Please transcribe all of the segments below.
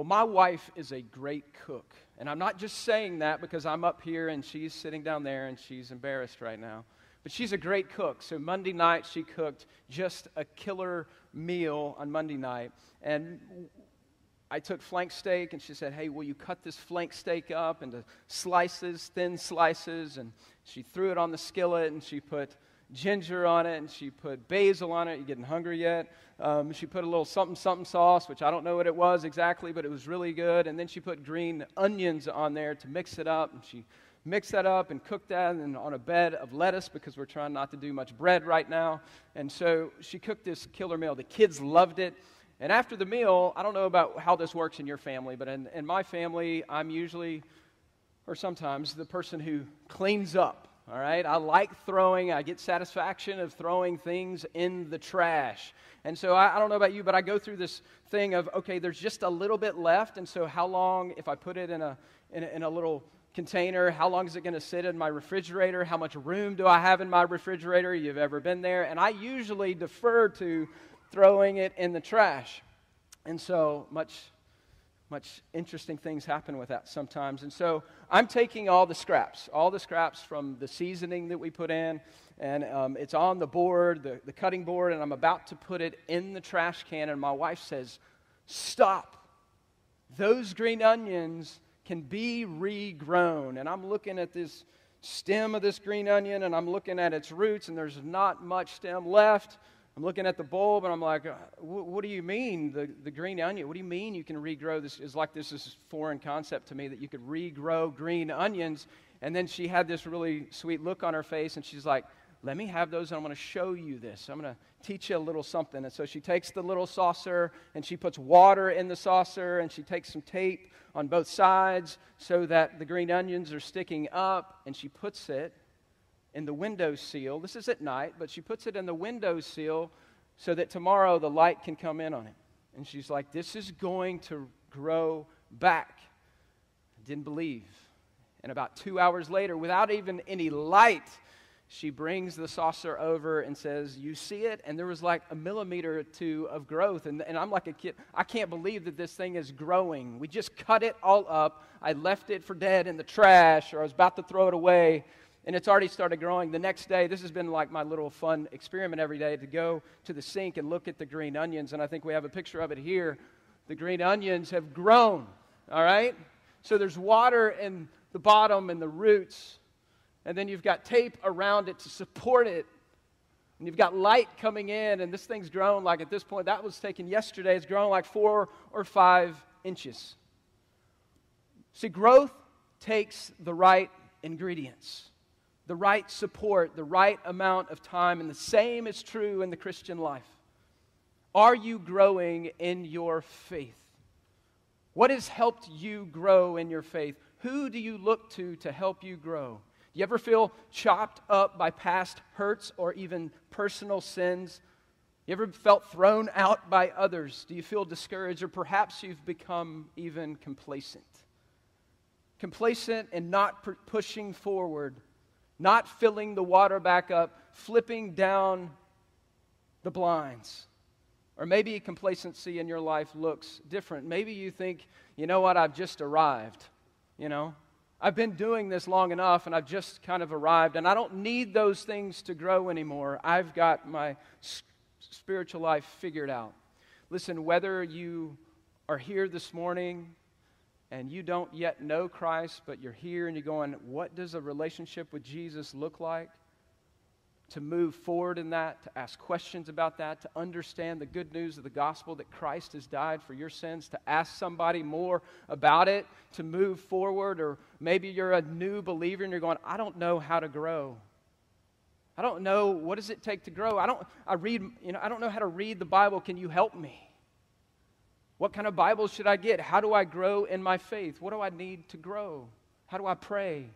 Well, my wife is a great cook. And I'm not just saying that because I'm up here and she's sitting down there and she's embarrassed right now. But she's a great cook. So Monday night, she cooked just a killer meal on Monday night. And I took flank steak, and she said, Hey, will you cut this flank steak up into slices, thin slices? And she threw it on the skillet, and she put ginger on it, and she put basil on it. You getting hungry yet? Um, she put a little something something sauce, which I don't know what it was exactly, but it was really good. And then she put green onions on there to mix it up, and she mixed that up and cooked that and on a bed of lettuce because we're trying not to do much bread right now. And so she cooked this killer meal. The kids loved it. And after the meal, I don't know about how this works in your family, but in, in my family, I'm usually, or sometimes, the person who cleans up. All right? I like throwing, I get satisfaction of throwing things in the trash. And so I, I, don't know about you, but I go through this thing of, okay, there's just a little bit left. And so how long, if I put it in a, in a, in a little container, how long is it going to sit in my refrigerator? How much room do I have in my refrigerator? You've ever been there? And I usually defer to throwing it in the trash. And so much, much interesting things happen with that sometimes. And so I'm taking all the scraps, all the scraps from the seasoning that we put in, and um, it's on the board, the, the cutting board, and I'm about to put it in the trash can. And my wife says, Stop. Those green onions can be regrown. And I'm looking at this stem of this green onion and I'm looking at its roots, and there's not much stem left. I'm looking at the bulb and I'm like, uh, what do you mean, the, the green onion? What do you mean you can regrow this? It's like this is foreign concept to me that you could regrow green onions. And then she had this really sweet look on her face and she's like, let me have those and I'm going to show you this. I'm going to teach you a little something. And so she takes the little saucer and she puts water in the saucer and she takes some tape on both sides so that the green onions are sticking up and she puts it in the window seal. This is at night, but she puts it in the window seal so that tomorrow the light can come in on it. And she's like, This is going to grow back. I didn't believe. And about two hours later, without even any light, she brings the saucer over and says, You see it? And there was like a millimeter or two of growth. And, and I'm like a kid, I can't believe that this thing is growing. We just cut it all up. I left it for dead in the trash, or I was about to throw it away and it's already started growing. The next day, this has been like my little fun experiment every day to go to the sink and look at the green onions. And I think we have a picture of it here. The green onions have grown, all right? So there's water in the bottom and the roots. And then you've got tape around it to support it. And you've got light coming in, and this thing's grown like at this point, that was taken yesterday, it's grown like four or five inches. See, growth takes the right ingredients the right support, the right amount of time. And the same is true in the Christian life. Are you growing in your faith? What has helped you grow in your faith? Who do you look to to help you grow? Do you ever feel chopped up by past hurts or even personal sins? You ever felt thrown out by others? Do you feel discouraged or perhaps you've become even complacent? Complacent and not pushing forward not filling the water back up, flipping down the blinds. Or maybe complacency in your life looks different. Maybe you think, you know what, I've just arrived. You know, I've been doing this long enough and I've just kind of arrived and I don't need those things to grow anymore. I've got my spiritual life figured out. Listen, whether you are here this morning and you don't yet know Christ, but you're here and you're going, what does a relationship with Jesus look like? To move forward in that, to ask questions about that, to understand the good news of the gospel that Christ has died for your sins, to ask somebody more about it, to move forward, or maybe you're a new believer and you're going, I don't know how to grow. I don't know what does it take to grow. I don't I read, you know, I don't know how to read the Bible. Can you help me? What kind of Bible should I get? How do I grow in my faith? What do I need to grow? How do I pray?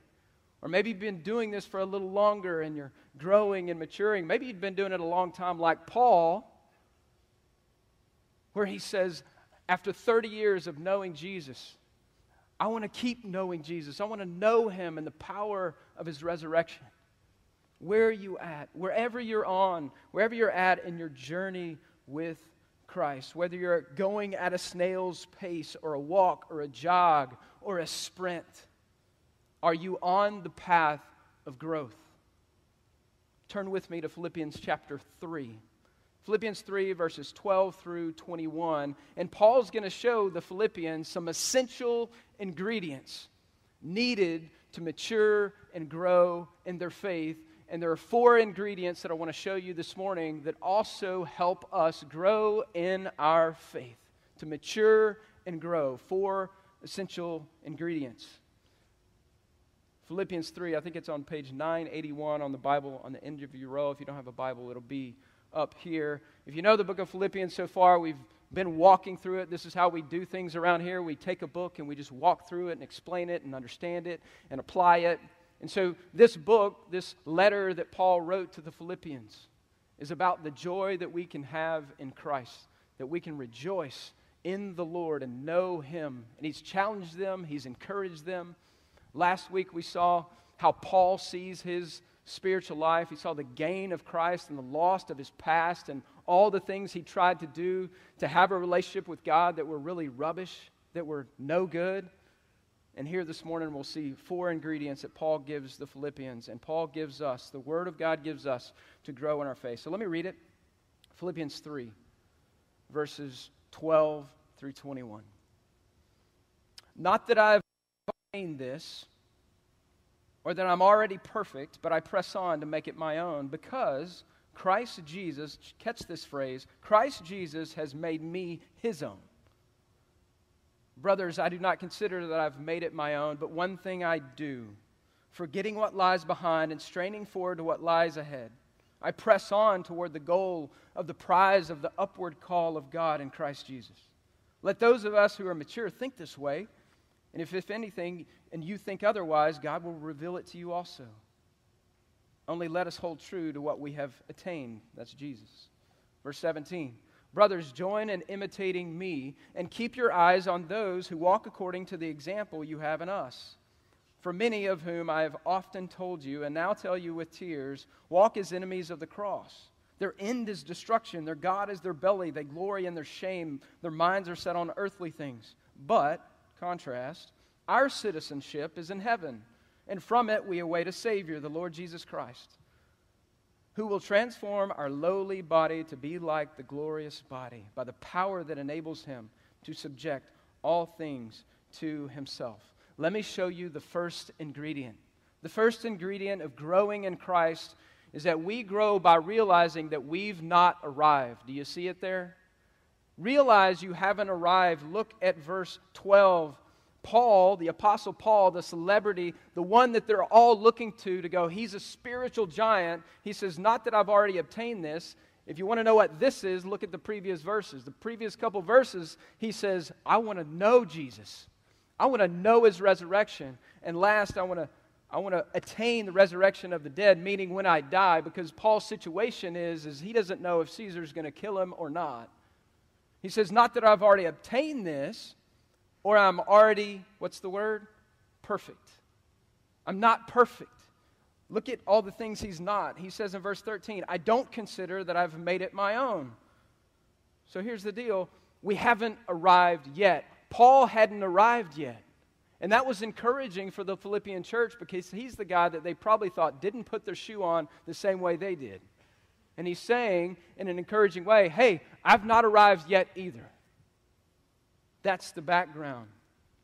Or maybe you've been doing this for a little longer and you're growing and maturing. Maybe you've been doing it a long time, like Paul, where he says, after 30 years of knowing Jesus, I want to keep knowing Jesus. I want to know him and the power of his resurrection. Where are you at? Wherever you're on, wherever you're at in your journey with Christ, whether you're going at a snail's pace or a walk or a jog or a sprint, are you on the path of growth? Turn with me to Philippians chapter 3. Philippians 3, verses 12 through 21. And Paul's going to show the Philippians some essential ingredients needed to mature and grow in their faith. And there are four ingredients that I want to show you this morning that also help us grow in our faith, to mature and grow. Four essential ingredients. Philippians 3, I think it's on page 981 on the Bible on the end of your row. If you don't have a Bible, it'll be up here. If you know the book of Philippians so far, we've been walking through it. This is how we do things around here. We take a book and we just walk through it and explain it and understand it and apply it. And so, this book, this letter that Paul wrote to the Philippians, is about the joy that we can have in Christ, that we can rejoice in the Lord and know Him. And He's challenged them, He's encouraged them. Last week, we saw how Paul sees his spiritual life. He saw the gain of Christ and the loss of his past and all the things he tried to do to have a relationship with God that were really rubbish, that were no good. And here this morning we'll see four ingredients that Paul gives the Philippians and Paul gives us, the Word of God gives us to grow in our faith. So let me read it Philippians 3, verses 12 through 21. Not that I've attained this or that I'm already perfect, but I press on to make it my own because Christ Jesus, catch this phrase, Christ Jesus has made me his own. Brothers, I do not consider that I've made it my own, but one thing I do, forgetting what lies behind and straining forward to what lies ahead. I press on toward the goal of the prize of the upward call of God in Christ Jesus. Let those of us who are mature think this way. And if, if anything, and you think otherwise, God will reveal it to you also. Only let us hold true to what we have attained. That's Jesus. Verse 17 Brothers, join in imitating me and keep your eyes on those who walk according to the example you have in us. For many of whom I have often told you, and now tell you with tears, walk as enemies of the cross. Their end is destruction. Their God is their belly. They glory in their shame. Their minds are set on earthly things. But contrast, our citizenship is in heaven, and from it we await a Savior, the Lord Jesus Christ, who will transform our lowly body to be like the glorious body by the power that enables him to subject all things to himself. Let me show you the first ingredient. The first ingredient of growing in Christ is that we grow by realizing that we've not arrived. Do you see it there? realize you haven't arrived, look at verse 12. Paul, the Apostle Paul, the celebrity, the one that they're all looking to to go, he's a spiritual giant. He says, Not that I've already obtained this. If you want to know what this is, look at the previous verses. The previous couple verses, he says, I want to know Jesus. I want to know his resurrection. And last, I want to I want to attain the resurrection of the dead, meaning when I die, because Paul's situation is, is he doesn't know if Caesar's going to kill him or not. He says, Not that I've already obtained this, or I'm already, what's the word? Perfect. I'm not perfect. Look at all the things he's not. He says in verse 13, I don't consider that I've made it my own. So here's the deal we haven't arrived yet. Paul hadn't arrived yet. And that was encouraging for the Philippian church because he's the guy that they probably thought didn't put their shoe on the same way they did. And he's saying in an encouraging way, hey, I've not arrived yet either. That's the background.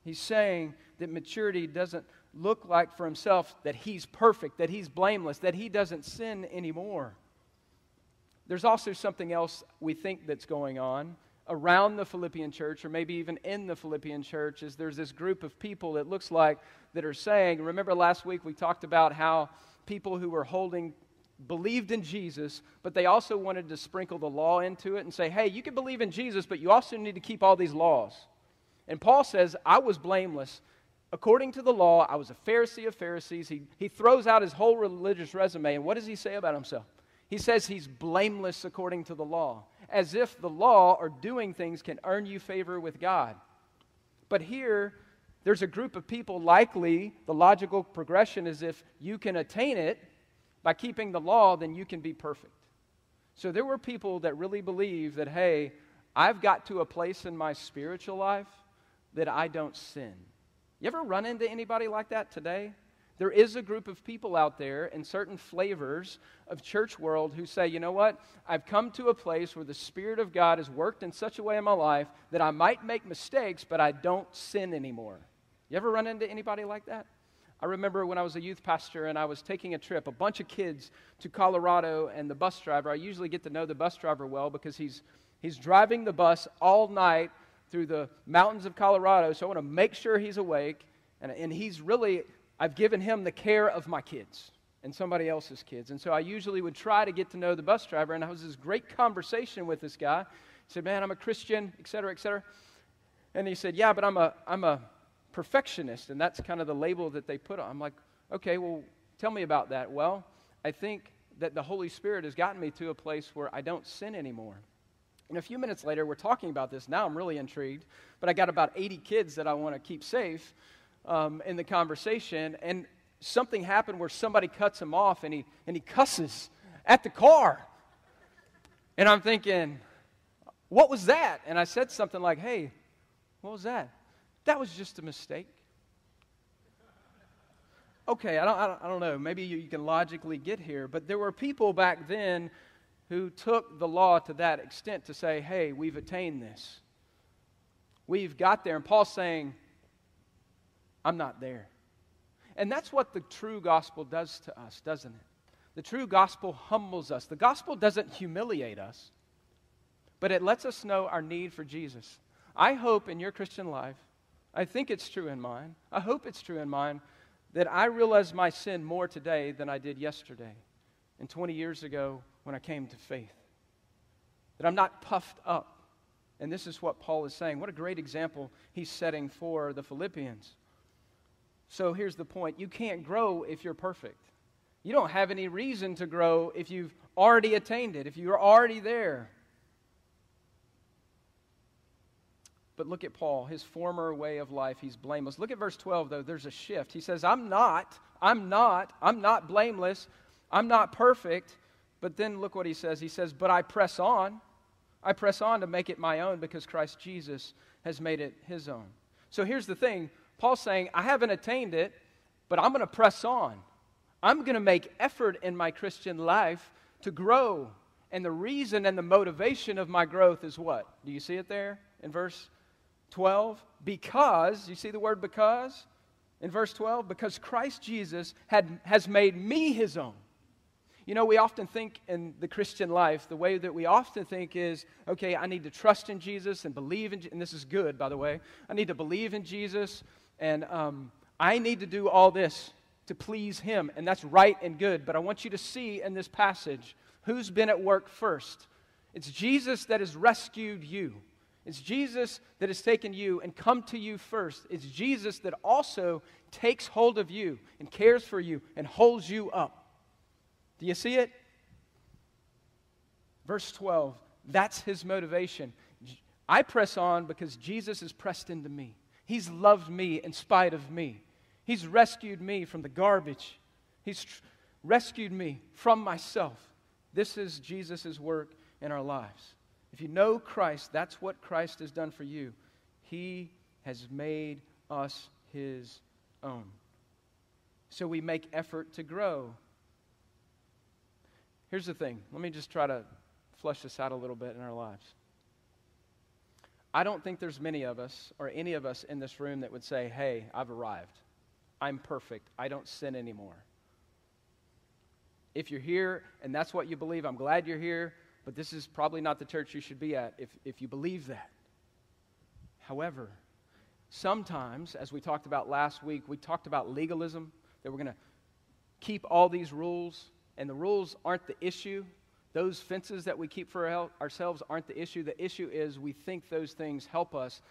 He's saying that maturity doesn't look like for himself that he's perfect, that he's blameless, that he doesn't sin anymore. There's also something else we think that's going on around the Philippian church, or maybe even in the Philippian church, is there's this group of people that looks like that are saying, remember last week we talked about how people who were holding believed in Jesus, but they also wanted to sprinkle the law into it and say, hey, you can believe in Jesus, but you also need to keep all these laws. And Paul says, I was blameless. According to the law, I was a Pharisee of Pharisees. He, he throws out his whole religious resume. And what does he say about himself? He says he's blameless according to the law, as if the law or doing things can earn you favor with God. But here, there's a group of people, likely the logical progression is if you can attain it, by keeping the law, then you can be perfect. So there were people that really believed that, hey, I've got to a place in my spiritual life that I don't sin. You ever run into anybody like that today? There is a group of people out there in certain flavors of church world who say, you know what? I've come to a place where the Spirit of God has worked in such a way in my life that I might make mistakes, but I don't sin anymore. You ever run into anybody like that? I remember when I was a youth pastor and I was taking a trip, a bunch of kids to Colorado, and the bus driver, I usually get to know the bus driver well because he's, he's driving the bus all night through the mountains of Colorado, so I want to make sure he's awake. And, and he's really I've given him the care of my kids and somebody else's kids. And so I usually would try to get to know the bus driver. And I was this great conversation with this guy. He said, Man, I'm a Christian, et cetera, et cetera. And he said, Yeah, but I'm a, I'm a perfectionist. And that's kind of the label that they put on. I'm like, Okay, well, tell me about that. Well, I think that the Holy Spirit has gotten me to a place where I don't sin anymore. And a few minutes later, we're talking about this. Now I'm really intrigued. But I got about 80 kids that I want to keep safe um, in the conversation, and something happened where somebody cuts him off and he, and he cusses at the car. And I'm thinking, what was that? And I said something like, hey, what was that? That was just a mistake. Okay, I don't, I don't, know. Maybe you can logically get here, but there were people back then who took the law to that extent to say, hey, we've attained this. We've got there. And Paul's saying, I'm not there. And that's what the true gospel does to us, doesn't it? The true gospel humbles us. The gospel doesn't humiliate us, but it lets us know our need for Jesus. I hope in your Christian life, I think it's true in mine, I hope it's true in mine, that I realize my sin more today than I did yesterday and 20 years ago when I came to faith. That I'm not puffed up. And this is what Paul is saying. What a great example he's setting for the Philippians. So here's the point you can't grow if you're perfect. You don't have any reason to grow if you've already attained it, if you're already there. But look at Paul, his former way of life, he's blameless. Look at verse 12, though, there's a shift. He says, I'm not, I'm not, I'm not blameless, I'm not perfect. But then look what he says. He says, But I press on. I press on to make it my own because Christ Jesus has made it his own. So here's the thing Paul's saying, I haven't attained it, but I'm going to press on. I'm going to make effort in my Christian life to grow. And the reason and the motivation of my growth is what? Do you see it there in verse 12? Because, you see the word because? In verse 12, because Christ Jesus had, has made me his own. You know, we often think in the Christian life, the way that we often think is, okay, I need to trust in Jesus and believe in, and this is good, by the way. I need to believe in Jesus and um, I need to do all this to please Him, and that's right and good. But I want you to see in this passage who's been at work first. It's Jesus that has rescued you. It's Jesus that has taken you and come to you first. It's Jesus that also takes hold of you and cares for you and holds you up. Do you see it? Verse 12, that's his motivation. I press on because Jesus is pressed into me. He's loved me in spite of me. He's rescued me from the garbage. He's tr- rescued me from myself. This is Jesus' work in our lives. If you know Christ, that's what Christ has done for you. He has made us his own. So we make effort to grow. Here's the thing. Let me just try to flush this out a little bit in our lives. I don't think there's many of us or any of us in this room that would say, hey, I've arrived. I'm perfect. I don't sin anymore. If you're here and that's what you believe, I'm glad you're here, but this is probably not the church you should be at if, if you believe that. However, sometimes, as we talked about last week, we talked about legalism, that we're going to keep all these rules, and the rules aren't the issue. Those fences that we keep for ourselves aren't the issue. The issue is we think those things help us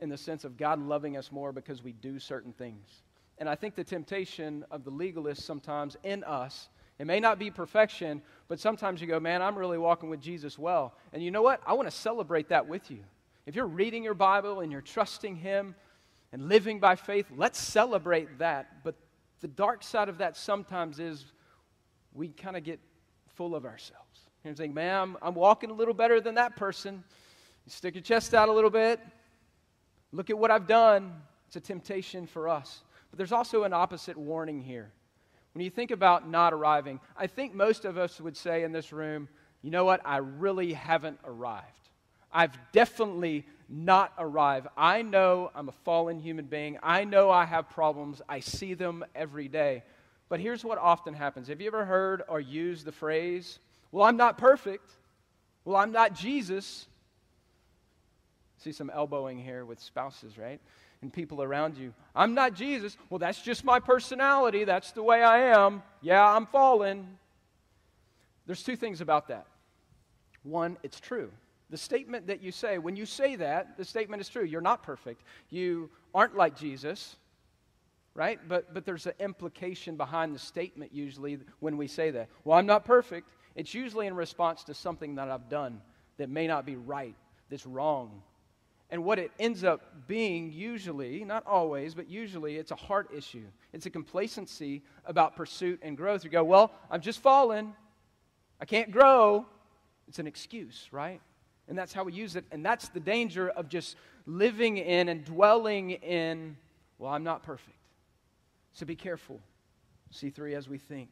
in the sense of God loving us more because we do certain things. And I think the temptation of the legalist sometimes in us, it may not be perfection, but sometimes you go, man, I'm really walking with Jesus well. And you know what? I want to celebrate that with you. If you're reading your Bible and you're trusting Him and living by faith, let's celebrate that. But the dark side of that sometimes is we kind of get full of ourselves. And saying, man, I'm, I'm walking a little better than that person. You stick your chest out a little bit. Look at what I've done. It's a temptation for us. But there's also an opposite warning here. When you think about not arriving, I think most of us would say in this room, you know what? I really haven't arrived. I've definitely not arrived. I know I'm a fallen human being. I know I have problems. I see them every day. But here's what often happens. Have you ever heard or used the phrase, well, I'm not perfect? Well, I'm not Jesus. See some elbowing here with spouses, right? And people around you. I'm not Jesus. Well, that's just my personality. That's the way I am. Yeah, I'm fallen. There's two things about that. One, it's true. The statement that you say, when you say that, the statement is true. You're not perfect. You aren't like Jesus, right? But, but there's an implication behind the statement usually when we say that. Well, I'm not perfect. It's usually in response to something that I've done that may not be right, that's wrong. And what it ends up being, usually, not always, but usually, it's a heart issue. It's a complacency about pursuit and growth. You go, Well, I'm just fallen. I can't grow. It's an excuse, right? And that's how we use it. And that's the danger of just living in and dwelling in, well, I'm not perfect. So be careful. C3 as we think.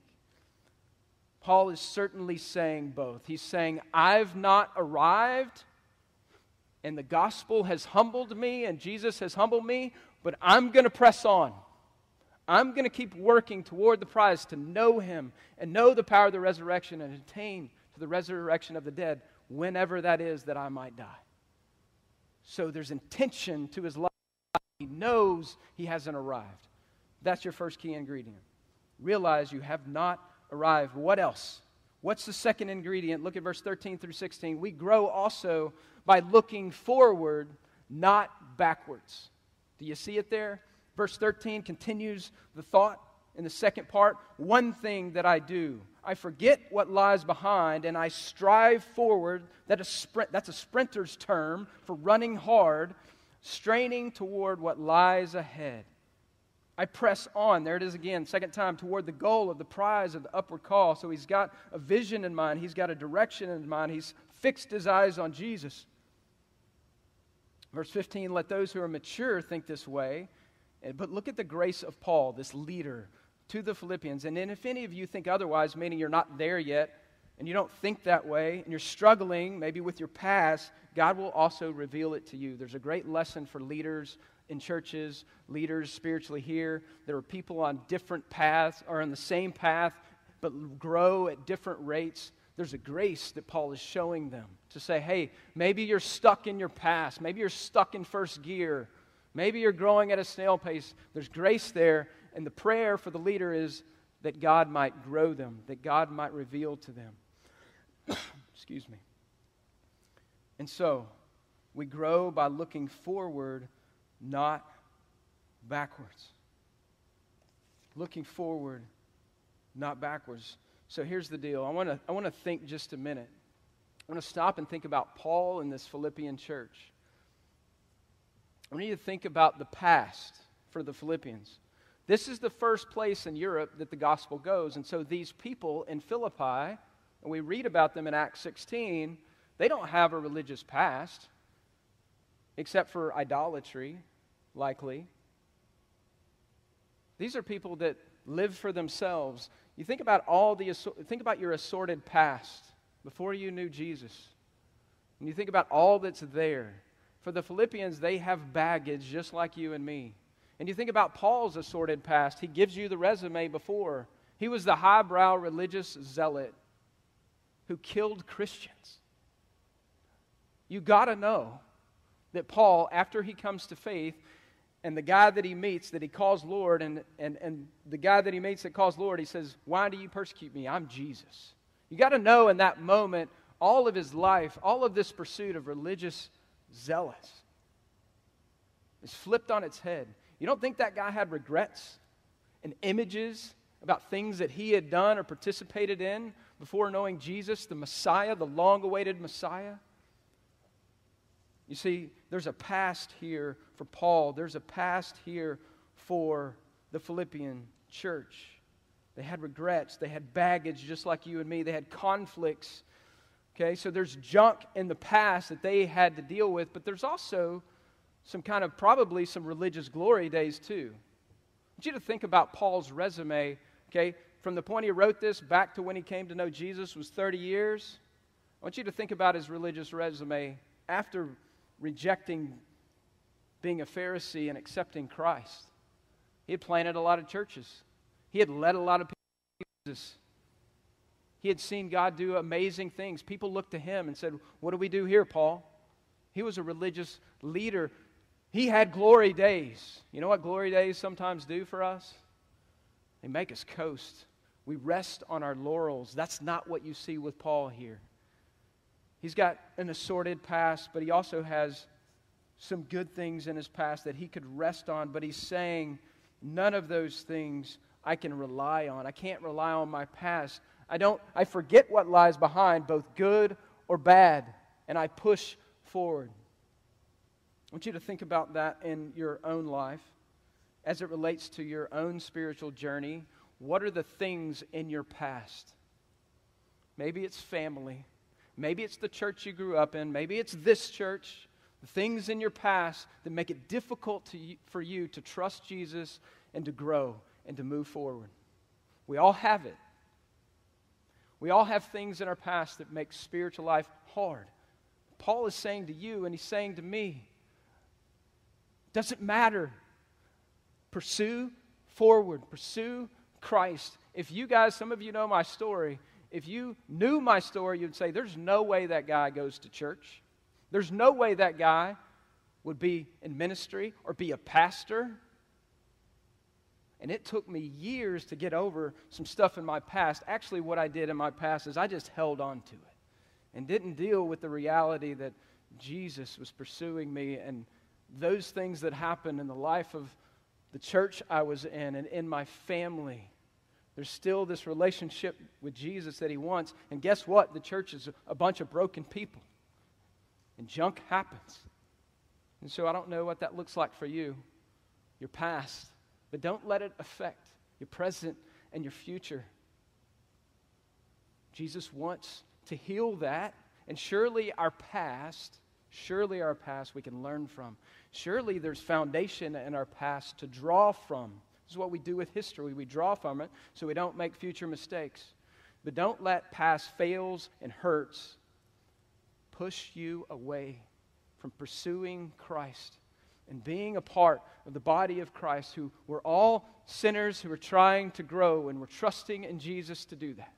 Paul is certainly saying both. He's saying, I've not arrived, and the gospel has humbled me, and Jesus has humbled me, but I'm going to press on. I'm going to keep working toward the prize to know him and know the power of the resurrection and attain to the resurrection of the dead whenever that is that I might die. So there's intention to his life. He knows he hasn't arrived. That's your first key ingredient. Realize you have not arrived. What else? What's the second ingredient? Look at verse 13 through 16. We grow also by looking forward, not backwards. Do you see it there? Verse 13 continues the thought in the second part. One thing that I do, I forget what lies behind and I strive forward. That a sprint, that's a sprinter's term for running hard, straining toward what lies ahead. I press on. There it is again, second time, toward the goal of the prize of the upward call. So he's got a vision in mind, he's got a direction in mind, he's fixed his eyes on Jesus. Verse 15 let those who are mature think this way. But look at the grace of Paul, this leader to the Philippians. And then if any of you think otherwise, meaning you're not there yet, and you don't think that way, and you're struggling maybe with your past, God will also reveal it to you. There's a great lesson for leaders in churches, leaders spiritually here. There are people on different paths or on the same path, but grow at different rates. There's a grace that Paul is showing them to say, hey, maybe you're stuck in your past. Maybe you're stuck in first gear. Maybe you're growing at a snail pace. There's grace there, and the prayer for the leader is that God might grow them, that God might reveal to them. Excuse me. And so, we grow by looking forward, not backwards. Looking forward, not backwards. So here's the deal. I want to I want to think just a minute. I want to stop and think about Paul in this Philippian church. I need to think about the past for the Philippians. This is the first place in Europe that the gospel goes. And so these people in Philippi, and we read about them in Acts 16, they don't have a religious past, except for idolatry, likely. These are people that live for themselves. You think about all the think about your assorted past before you knew Jesus. And you think about all that's there. For the Philippians, they have baggage just like you and me. And you think about Paul's assorted past. He gives you the resume before. He was the highbrow religious zealot who killed Christians. You got to know that Paul, after he comes to faith, and the guy that he meets that he calls Lord, and, and, and the guy that he meets that calls Lord, he says, Why do you persecute me? I'm Jesus. You got to know in that moment, all of his life, all of this pursuit of religious zealous is flipped on its head. You don't think that guy had regrets and images about things that he had done or participated in before knowing Jesus, the Messiah, the long awaited Messiah? You see, there's a past here for Paul, there's a past here for the Philippian church. They had regrets, they had baggage just like you and me, they had conflicts Okay, so there's junk in the past that they had to deal with, but there's also some kind of probably some religious glory days too. I want you to think about Paul's resume, okay? From the point he wrote this back to when he came to know Jesus was 30 years. I want you to think about his religious resume after rejecting being a Pharisee and accepting Christ. He had planted a lot of churches. He had led a lot of people to Jesus. He had seen God do amazing things. People looked to him and said, What do we do here, Paul? He was a religious leader. He had glory days. You know what glory days sometimes do for us? They make us coast. We rest on our laurels. That's not what you see with Paul here. He's got an assorted past, but he also has some good things in his past that he could rest on. But he's saying, none of those things I can rely on. I can't rely on my past. I don't I forget what lies behind, both good or bad, and I push forward. I want you to think about that in your own life as it relates to your own spiritual journey. What are the things in your past? Maybe it's family. Maybe it's the church you grew up in. Maybe it's this church. The things in your past that make it difficult to, for you to trust Jesus and to grow and to move forward. We all have it. We all have things in our past that make spiritual life hard. Paul is saying to you, and he's saying to me, doesn't matter. Pursue forward, pursue Christ. If you guys, some of you know my story, if you knew my story, you'd say, There's no way that guy goes to church. There's no way that guy would be in ministry or be a pastor. And it took me years to get over some stuff in my past. Actually, what I did in my past is I just held on to it and didn't deal with the reality that Jesus was pursuing me and those things that happened in the life of the church I was in and in my family. There's still this relationship with Jesus that he wants. And guess what? The church is a bunch of broken people. And junk happens. And so I don't know what that looks like for you, your past. But don't let it affect your present and your future. Jesus wants to heal that. And surely our past, surely our past we can learn from. Surely there's foundation in our past to draw from. This is what we do with history. We draw from it so we don't make future mistakes. But don't let past fails and hurts push you away from pursuing Christ and being a part of the body of Christ, who we're all sinners who are trying to grow, and we're trusting in Jesus to do that.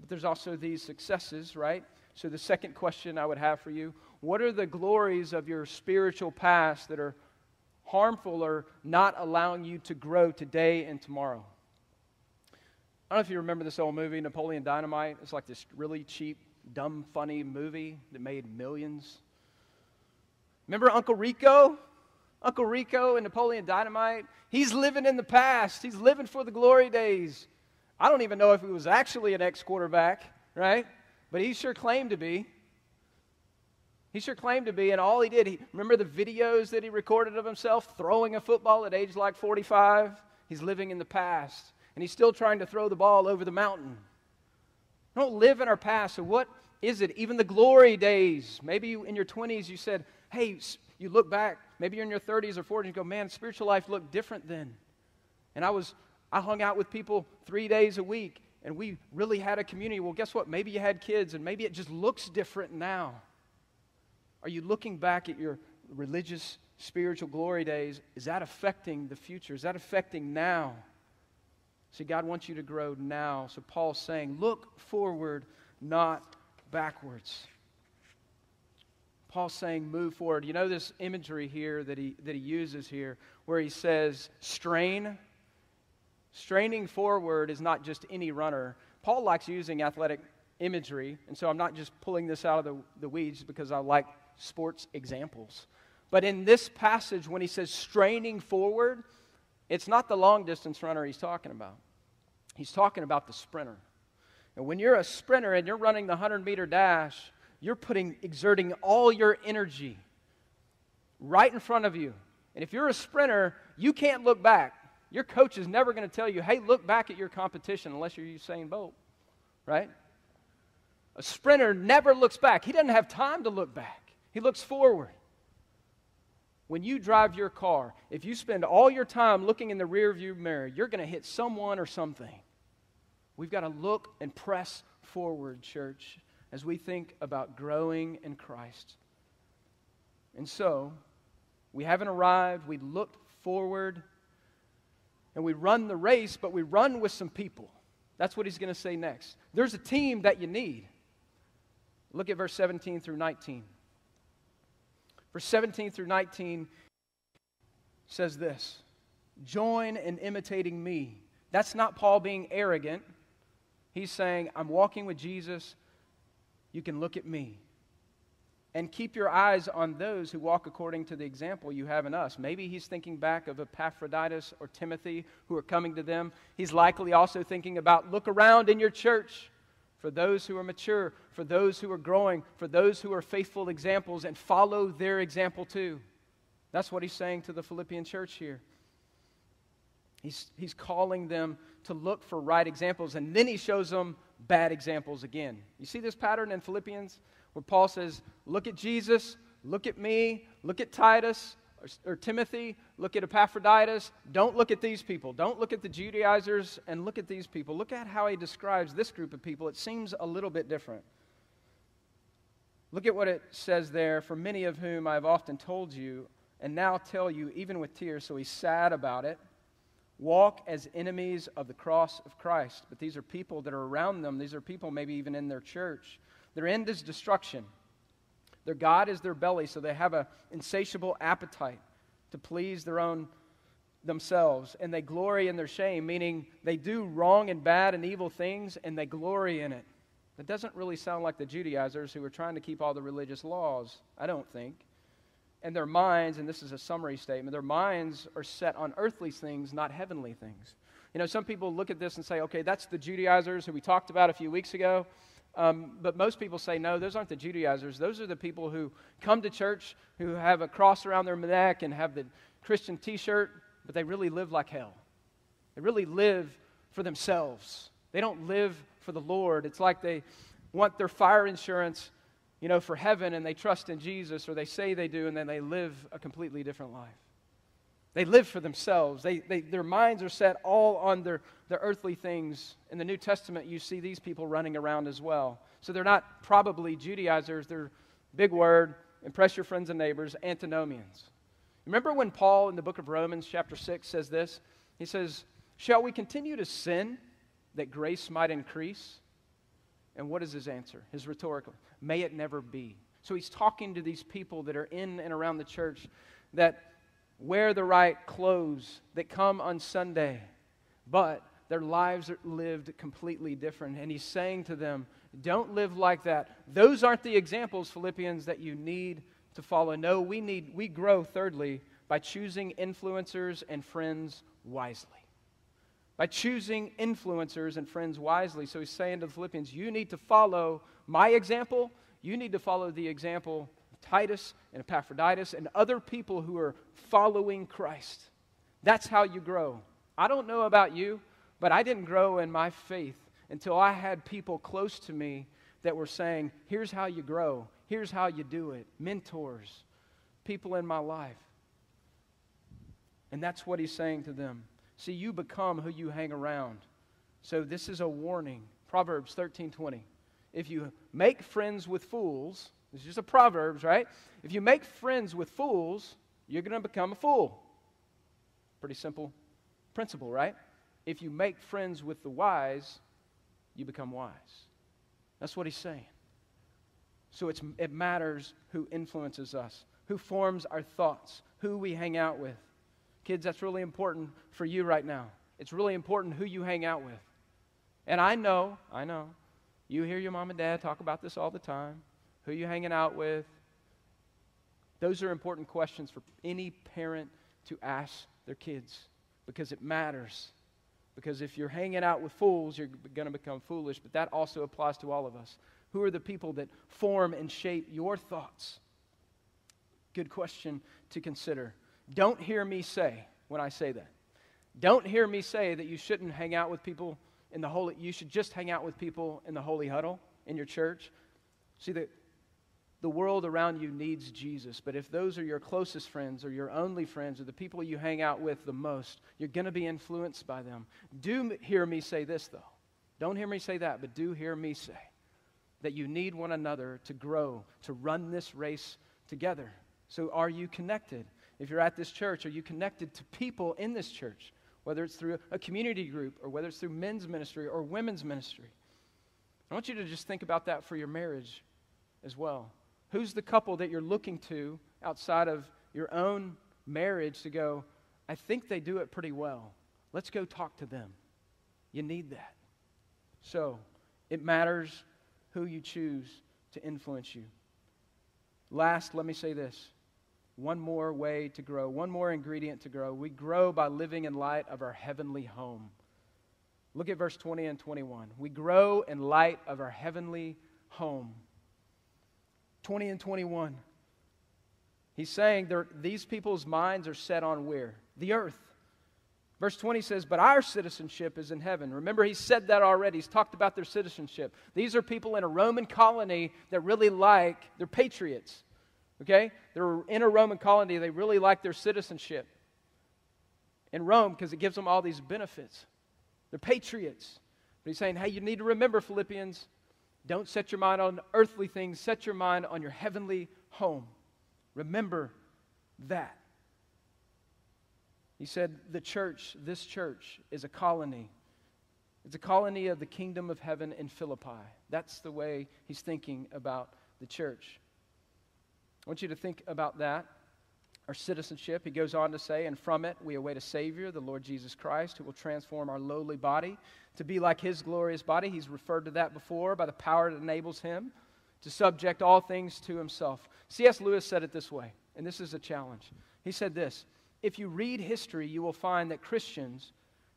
But there's also these successes, right? So, the second question I would have for you what are the glories of your spiritual past that are harmful or not allowing you to grow today and tomorrow? I don't know if you remember this old movie, Napoleon Dynamite. It's like this really cheap, dumb, funny movie that made millions. Remember Uncle Rico? Uncle Rico and Napoleon Dynamite? He's living in the past. He's living for the glory days. I don't even know if he was actually an ex quarterback, right? But he sure claimed to be. He sure claimed to be, and all he did, he, remember the videos that he recorded of himself throwing a football at age like 45? He's living in the past, and he's still trying to throw the ball over the mountain. We don't live in our past, so what is it? Even the glory days. Maybe in your 20s you said, hey, you look back, maybe you're in your 30s or 40s, and go, man, spiritual life looked different then. And I was, I hung out with people three days a week, and we really had a community. Well, guess what? Maybe you had kids, and maybe it just looks different now. Are you looking back at your religious, spiritual glory days? Is that affecting the future? Is that affecting now? See, God wants you to grow now. So Paul's saying, look forward, not backwards. Paul's saying, move forward. You know this imagery here that he, that he uses here, where he says, strain? Straining forward is not just any runner. Paul likes using athletic imagery, and so I'm not just pulling this out of the, the weeds because I like sports examples. But in this passage, when he says straining forward, it's not the long distance runner he's talking about. He's talking about the sprinter. And when you're a sprinter and you're running the 100 meter dash, you're putting, exerting all your energy right in front of you. And if you're a sprinter, you can't look back. Your coach is never going to tell you, hey, look back at your competition unless you're Usain Bolt, right? A sprinter never looks back. He doesn't have time to look back, he looks forward. When you drive your car, if you spend all your time looking in the rearview mirror, you're going to hit someone or something. We've got to look and press forward, church, as we think about growing in Christ. And so, we haven't arrived. We look forward and we run the race, but we run with some people. That's what he's going to say next. There's a team that you need. Look at verse 17 through 19. Verse 17 through 19 says this Join in imitating me. That's not Paul being arrogant. He's saying, I'm walking with Jesus. You can look at me and keep your eyes on those who walk according to the example you have in us. Maybe he's thinking back of Epaphroditus or Timothy who are coming to them. He's likely also thinking about look around in your church for those who are mature, for those who are growing, for those who are faithful examples, and follow their example too. That's what he's saying to the Philippian church here. He's, he's calling them to look for right examples, and then he shows them bad examples again. You see this pattern in Philippians? where Paul says, Look at Jesus, look at me, look at Titus or, or, Timothy, look at Epaphroditus. Don't look at these people. Don't look at the Judaizers and look at these people. Look at how he describes this group of people. It seems a little bit different. Look at what it says there for many of whom I have often told you, and now tell you, even with tears, so he's sad about it. Walk as enemies of the cross of Christ. But these are people that are around them. These are people maybe even in their church their end is destruction. Their God is their belly, so they have an insatiable appetite to please their own themselves. And they glory in their shame, meaning they do wrong and bad and evil things, and they glory in it. That doesn't really sound like the Judaizers who were trying to keep all the religious laws, I don't think. And their minds, and this is a summary statement, their minds are set on earthly things, not heavenly things. You know, some people look at this and say, okay, that's the Judaizers who we talked about a few weeks ago. Um, but most people say, no, those aren't the Judaizers. Those are the people who come to church, who have a cross around their neck and have the Christian t shirt, but they really live like hell. They really live for themselves. They don't live for the Lord. It's like they want their fire insurance, you know, for heaven and they trust in Jesus, or they say they do, and then they live a completely different life. They live for themselves. They, they, their minds are set all on their, their earthly things. In the New Testament, you see these people running around as well. So they're not probably Judaizers, they're, big word, impress your friends and neighbors, antinomians. Remember when Paul in the book of Romans, chapter 6, says this? He says, Shall we continue to sin that grace might increase? And what is his answer? His rhetorical, may it never be. So he's talking to these people that are in and around the church that wear the right clothes, that come on Sunday, but their lives are lived completely different. And he's saying to them, don't live like that. Those aren't the examples, Philippians, that you need to follow. No, we need we grow thirdly by choosing influencers and friends wisely. By choosing influencers and friends wisely. So he's saying to the Philippians, you need to follow my example. You need to follow the example Titus and Epaphroditus and other people who are following Christ. That's how you grow. I don't know about you, but I didn't grow in my faith until I had people close to me that were saying, here's how you grow, here's how you do it, mentors, people in my life. And that's what he's saying to them. See, you become who you hang around. So this is a warning. Proverbs 13:20. If you make friends with fools, this is just a Proverbs, right? If you make friends with fools, you're going to become a fool. Pretty simple principle, right? If you make friends with the wise, you become wise. That's what he's saying. So it matters who influences us, who forms our thoughts, who we hang out with. Kids, that's really important for you right now. It's really important who you hang out with. And I know, I know, you hear your mom and dad talk about this all the time. Who you hanging out with? Those are important questions for any parent to ask their kids because it matters. Because if you're hanging out with fools, you're going to become foolish. But that also applies to all of us. Who are the people that form and shape your thoughts? Good question to consider. Don't hear me say when I say that. Don't hear me say that you shouldn't hang out with people in the holy, you should just hang out with people in the holy huddle in your church. See, the, the world around you needs Jesus, but if those are your closest friends or your only friends or the people you hang out with the most, you're going to be influenced by them. Do hear me say this, though. Don't hear me say that, but do hear me say that you need one another to grow, to run this race together. So, are you connected? If you're at this church, are you connected to people in this church? Whether it's through a community group or whether it's through men's ministry or women's ministry. I want you to just think about that for your marriage as well. Who's the couple that you're looking to outside of your own marriage to go, I think they do it pretty well. Let's go talk to them. You need that. So, it matters who you choose to influence you. Last, let me say this one more way to grow, one more ingredient to grow. We grow by living in light of our heavenly home. Look at verse 20 and 21. We grow in light of our heavenly home. 20 and 21. He's saying these people's minds are set on where? The earth. Verse 20 says, But our citizenship is in heaven. Remember, he said that already. He's talked about their citizenship. These are people in a Roman colony that really like, they're patriots. Okay? They're in a Roman colony. They really like their citizenship in Rome because it gives them all these benefits. They're patriots. But he's saying, hey, you need to remember, Philippians, don't set your mind on earthly things, set your mind on your heavenly home. Remember that. He said, the church, this church, is a colony. It's a colony of the kingdom of heaven in Philippi. That's the way he's thinking about the church. I want you to think about that. Our citizenship, he goes on to say, and from it we await a Savior, the Lord Jesus Christ, who will transform our lowly body to be like his glorious body. He's referred to that before by the power that enables him to subject all things to himself. C.S. Lewis said it this way, and this is a challenge. He said this If you read history, you will find that Christians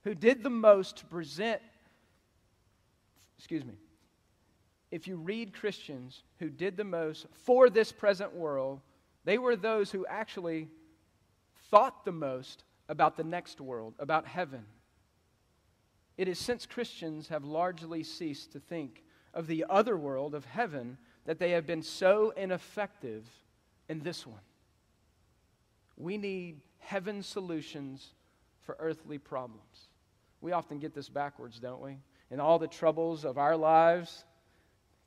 who did the most to present, excuse me, if you read Christians who did the most for this present world, they were those who actually thought the most about the next world, about heaven. It is since Christians have largely ceased to think of the other world, of heaven, that they have been so ineffective in this one. We need heaven solutions for earthly problems. We often get this backwards, don't we? In all the troubles of our lives,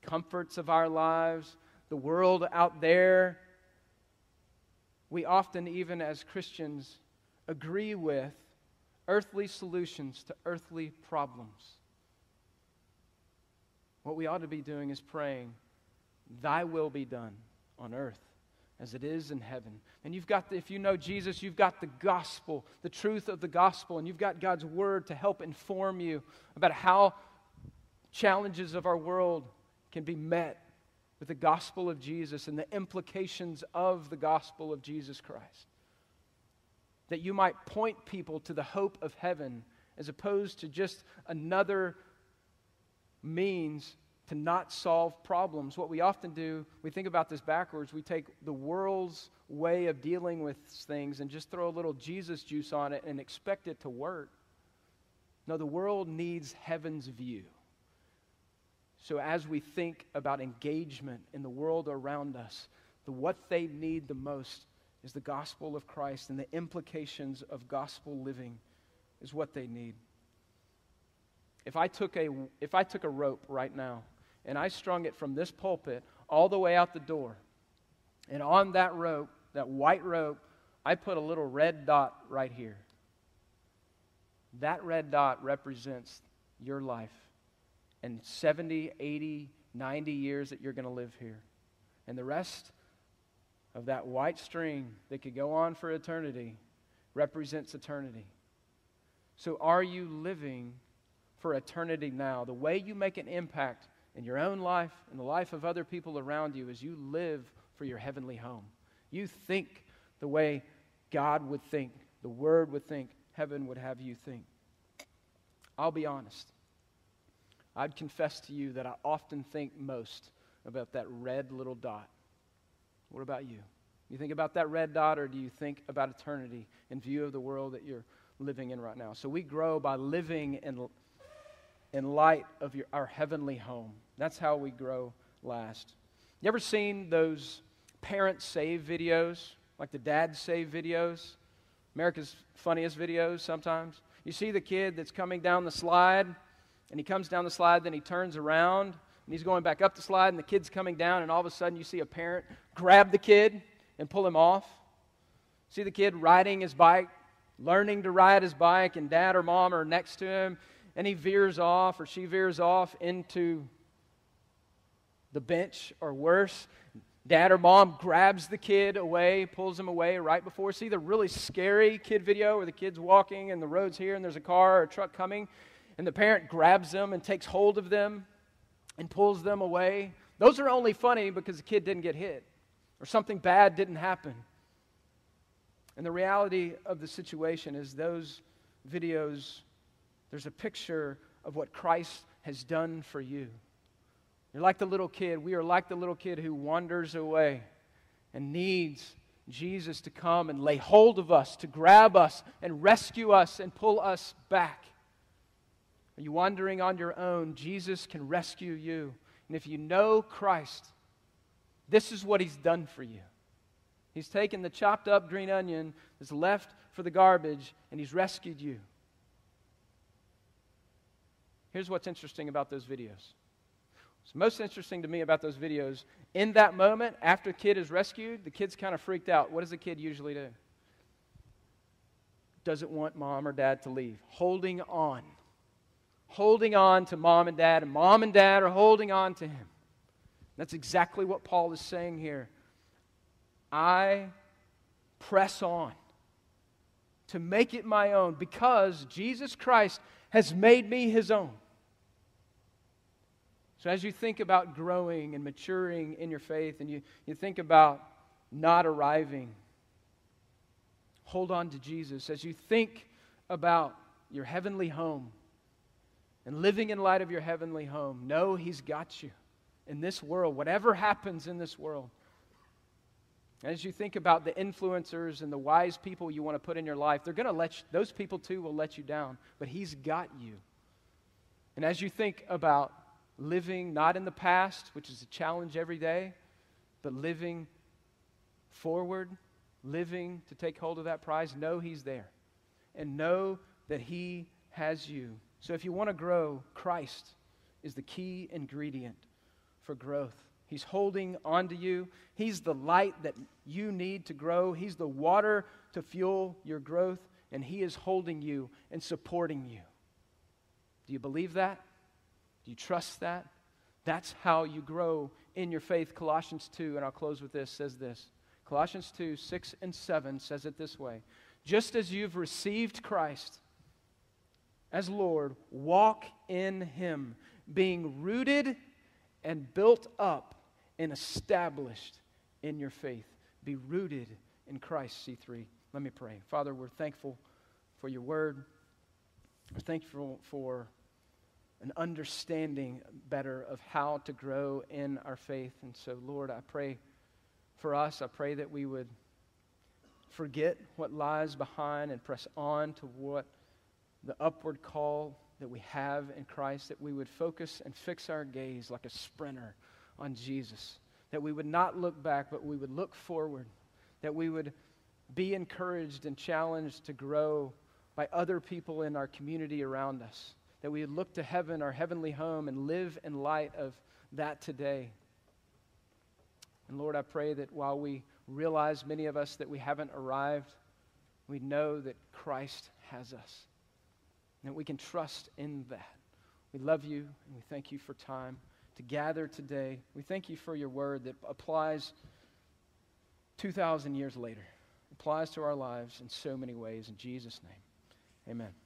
comforts of our lives, the world out there. We often, even as Christians, agree with earthly solutions to earthly problems. What we ought to be doing is praying, Thy will be done on earth as it is in heaven. And you've got, the, if you know Jesus, you've got the gospel, the truth of the gospel, and you've got God's word to help inform you about how challenges of our world can be met with the gospel of Jesus and the implications of the gospel of Jesus Christ. That you might point people to the hope of heaven as opposed to just another means to not solve problems. What we often do, we think about this backwards. We take the world's way of dealing with things and just throw a little Jesus juice on it and expect it to work. No, the world needs heaven's view. So, as we think about engagement in the world around us, the, what they need the most is the gospel of Christ, and the implications of gospel living is what they need. If I took a, if I took a rope right now and I strung it from this pulpit all the way out the door, and on that rope, that white rope, I put a little red dot right here. That red dot represents your life and 70, 80, 90 years that you're going to live here. And the rest of that white string that could go on for eternity represents eternity. So, are you living for eternity now? The way you make an impact in your own life and the life of other people around you is you live for your heavenly home. You think the way God would think, the Word would think, heaven would have you think. I'll be honest. I'd confess to you that I often think most about that red little dot. What about you? You think about that red dot, or do you think about eternity in view of the world that you're living in right now? So we grow by living in, in light of your, our heavenly home. That's how we grow last. You ever seen those parent save videos, like the dad save videos? America's funniest videos sometimes. You see the kid that's coming down the slide, and he comes down the slide, then he turns around, and he's going back up the slide, and the kid's coming down, and all of a sudden you see a parent grab the kid and pull him off. See the kid riding his bike, learning to ride his bike, and dad or mom are next to him, and he veers off or she veers off into the bench or worse. Dad or mom grabs the kid away, pulls him away right before. See the really scary kid video where the kid's walking and the road's here and there's a car or a truck coming, and the parent grabs them and takes hold of them and pulls them away. Those are only funny because the kid didn't get hit or something bad didn't happen. And the reality of the situation is those videos, there's a picture of what Christ has done for you. You're like the little kid. We are like the little kid who wanders away and needs Jesus to come and lay hold of us, to grab us and rescue us and pull us back. Are you wandering on your own? Jesus can rescue you. And if you know Christ, this is what he's done for you. He's taken the chopped up green onion that's left for the garbage and he's rescued you. Here's what's interesting about those videos. What's most interesting to me about those videos, in that moment, after the kid is rescued, the kid's kind of freaked out. What does the kid usually do? Doesn't want mom or dad to leave. Holding on. Holding on to mom and dad, and mom and dad are holding on to him. That's exactly what Paul is saying here. I press on to make it my own because Jesus Christ has made me his own. So, as you think about growing and maturing in your faith, and you, you think about not arriving, hold on to Jesus. As you think about your heavenly home and living in light of your heavenly home, know He's got you in this world, whatever happens in this world. As you think about the influencers and the wise people you want to put in your life, they're going to let you, those people too will let you down, but He's got you. And as you think about living not in the past, which is a challenge every day, but living forward, living to take hold of that prize, know He's there. And know that He has you. So if you want to grow, Christ is the key ingredient for growth. He's holding on to you. He's the light that you need to grow. He's the water to fuel your growth. And He is holding you and supporting you. Do you believe that? Do you trust that? That's how you grow in your faith. Colossians 2, and I'll close with this, says this. Colossians 2, 6 and 7 says it this way Just as you've received Christ as Lord, walk in Him, being rooted and built up and established in your faith. Be rooted in Christ, C3. Let me pray. Father, we're thankful for your word. We're thankful for an understanding better of how to grow in our faith. And so, Lord, I pray for us. I pray that we would forget what lies behind and press on to what the upward call that we have in Christ, that we would focus and fix our gaze like a sprinter on Jesus, that we would not look back, but we would look forward, that we would be encouraged and challenged to grow by other people in our community around us, that we would look to heaven, our heavenly home, and live in light of that today. And Lord, I pray that while we realize, many of us, that we haven't arrived, we know that Christ has us and that we can trust in that. We love you and we thank you for time to gather today. We thank you for your word that applies 2,000 years later, applies to our lives in so many ways. In Jesus' name, amen.